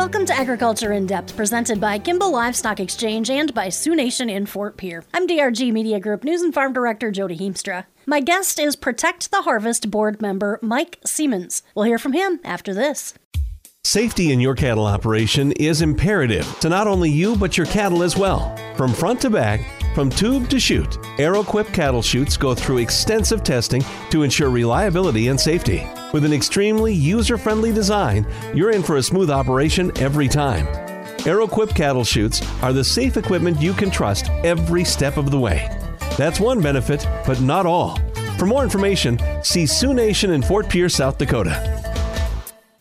Welcome to Agriculture in Depth, presented by Kimball Livestock Exchange and by Sioux Nation in Fort Pierre. I'm DRG Media Group News and Farm Director Jody Heemstra. My guest is Protect the Harvest board member Mike Siemens. We'll hear from him after this. Safety in your cattle operation is imperative to not only you but your cattle as well. From front to back, from tube to chute, Arrowquip cattle chutes go through extensive testing to ensure reliability and safety. With an extremely user friendly design, you're in for a smooth operation every time. Arrowquip cattle chutes are the safe equipment you can trust every step of the way. That's one benefit, but not all. For more information, see Sioux Nation in Fort Pierre, South Dakota.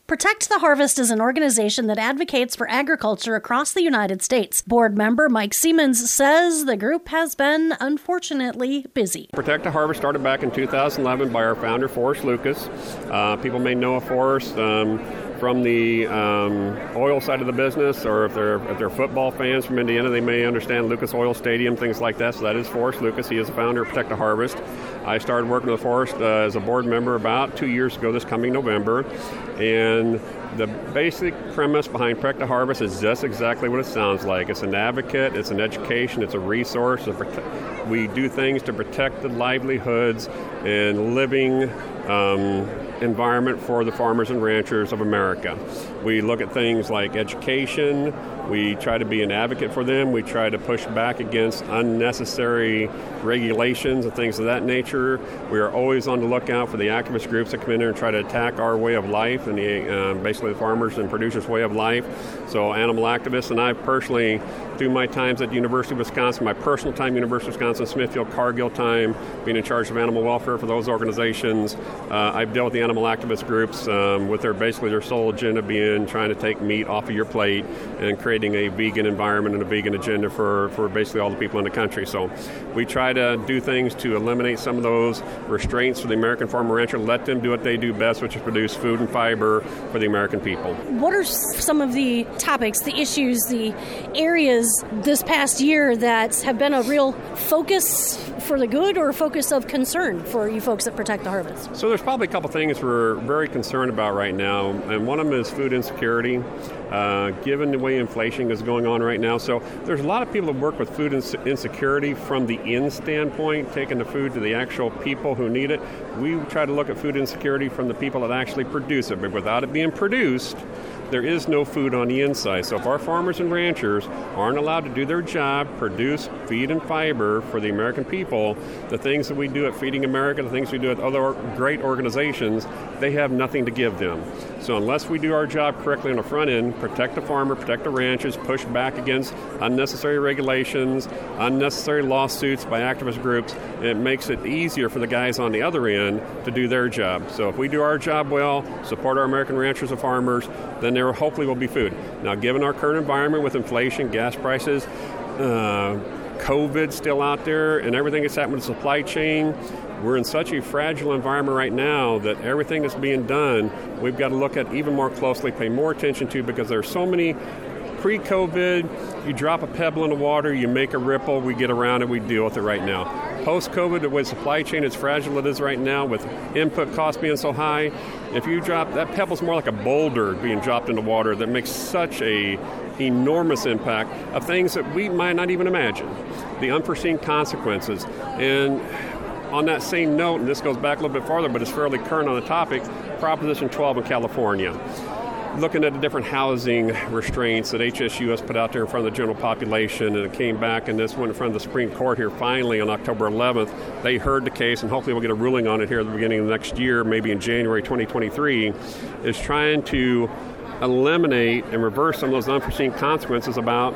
Protect the Harvest is an organization that advocates for agriculture across the United States. Board member Mike Siemens says the group has been unfortunately busy. Protect the Harvest started back in 2011 by our founder, Forrest Lucas. Uh, people may know of Forrest. Um, from the um, oil side of the business, or if they're if they're football fans from Indiana, they may understand Lucas Oil Stadium, things like that. So that is Forrest Lucas. He is the founder of Protect the Harvest. I started working with Forrest uh, as a board member about two years ago, this coming November, and the basic premise behind Protect the Harvest is just exactly what it sounds like. It's an advocate, it's an education, it's a resource. We do things to protect the livelihoods and living um, environment for the farmers and ranchers of America. We look at things like education, we try to be an advocate for them, we try to push back against unnecessary regulations and things of that nature. We are always on the lookout for the activist groups that come in there and try to attack our way of life and the, uh, basically the farmers and producers' way of life. So, animal activists, and I personally, through my times at University of Wisconsin, my personal time, University of Wisconsin, Smithfield, Cargill time, being in charge of animal welfare for those organizations, uh, I've dealt with the animal activist groups um, with their basically their sole agenda being trying to take meat off of your plate and creating a vegan environment and a vegan agenda for, for basically all the people in the country. So we try to do things to eliminate some of those restraints for the American farmer rancher, let them do what they do best, which is produce food and fiber for the American people. What are some of the topics, the issues, the areas this past year that have been a real focus for the good or a focus of concern for you folks that protect the harvest? So there's probably a couple things we're very concerned about right now, and one of them is food insecurity. Uh, given the way inflation is going on right now, so there's a lot of people that work with food ins- insecurity from the in standpoint, taking the food to the actual people who need it. We try to look at food insecurity from the people that actually produce it, but without it being produced, there is no food on the inside. So if our farmers and ranchers aren't allowed to do their job, produce feed and fiber for the American people, the things that we do at Feeding America, the things we do at other great organizations, they have nothing to give them. So unless we do our job correctly on the front end, protect the farmer, protect the ranchers, push back against unnecessary regulations, unnecessary lawsuits by activist groups, it makes it easier for the guys on the other end to do their job. So if we do our job well, support our American ranchers and farmers, then there hopefully will be food. Now, given our current environment with inflation, gas prices, uh, COVID still out there, and everything that's happening with the supply chain, we're in such a fragile environment right now that everything that's being done, we've got to look at even more closely, pay more attention to, because there's so many pre-COVID, you drop a pebble in the water, you make a ripple, we get around it, we deal with it right now. Post-COVID, the way supply chain is fragile it is right now, with input costs being so high, if you drop that pebble's more like a boulder being dropped into water that makes such a enormous impact of things that we might not even imagine, the unforeseen consequences, and on that same note, and this goes back a little bit farther, but it's fairly current on the topic, Proposition 12 in California. Looking at the different housing restraints that HSUS put out there in front of the general population, and it came back, and this went in front of the Supreme Court here finally on October 11th. They heard the case, and hopefully we'll get a ruling on it here at the beginning of the next year, maybe in January 2023, is trying to eliminate and reverse some of those unforeseen consequences about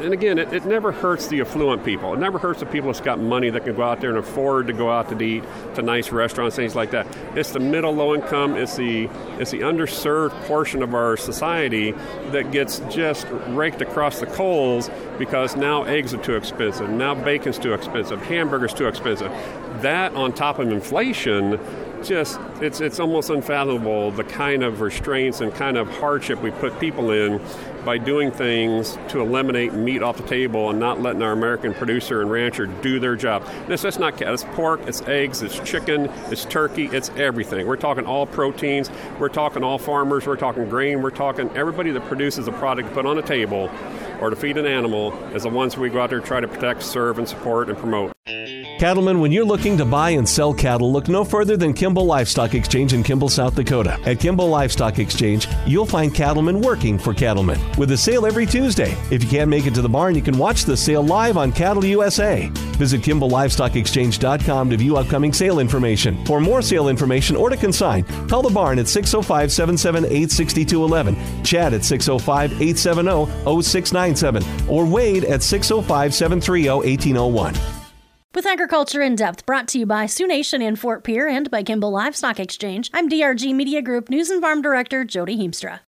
and again, it, it, never hurts the affluent people. It never hurts the people that's got money that can go out there and afford to go out to eat to nice restaurants, things like that. It's the middle low income, it's the it's the underserved portion of our society that gets just raked across the coals because now eggs are too expensive, now bacon's too expensive, hamburgers too expensive. That on top of inflation just it's it's almost unfathomable the kind of restraints and kind of hardship we put people in by doing things to eliminate meat off the table and not letting our American producer and rancher do their job. And it's just not it's pork, it's eggs, it's chicken, it's turkey, it's everything. We're talking all proteins, we're talking all farmers, we're talking grain, we're talking everybody that produces a product put on a table or to feed an animal as the ones we go out there try to protect, serve, and support and promote. Cattlemen, when you're looking to buy and sell cattle, look no further than Kimball Livestock Exchange in Kimball, South Dakota. At Kimball Livestock Exchange, you'll find cattlemen working for cattlemen with a sale every Tuesday. If you can't make it to the barn, you can watch the sale live on Cattle USA. Visit KimballLivestockExchange.com to view upcoming sale information. For more sale information or to consign, call the barn at 605 778 6211, Chad at 605 870 0697, or Wade at 605 730 1801. With Agriculture in Depth, brought to you by Sioux Nation in Fort Pierre and by Kimball Livestock Exchange, I'm DRG Media Group News and Farm Director Jody Heemstra.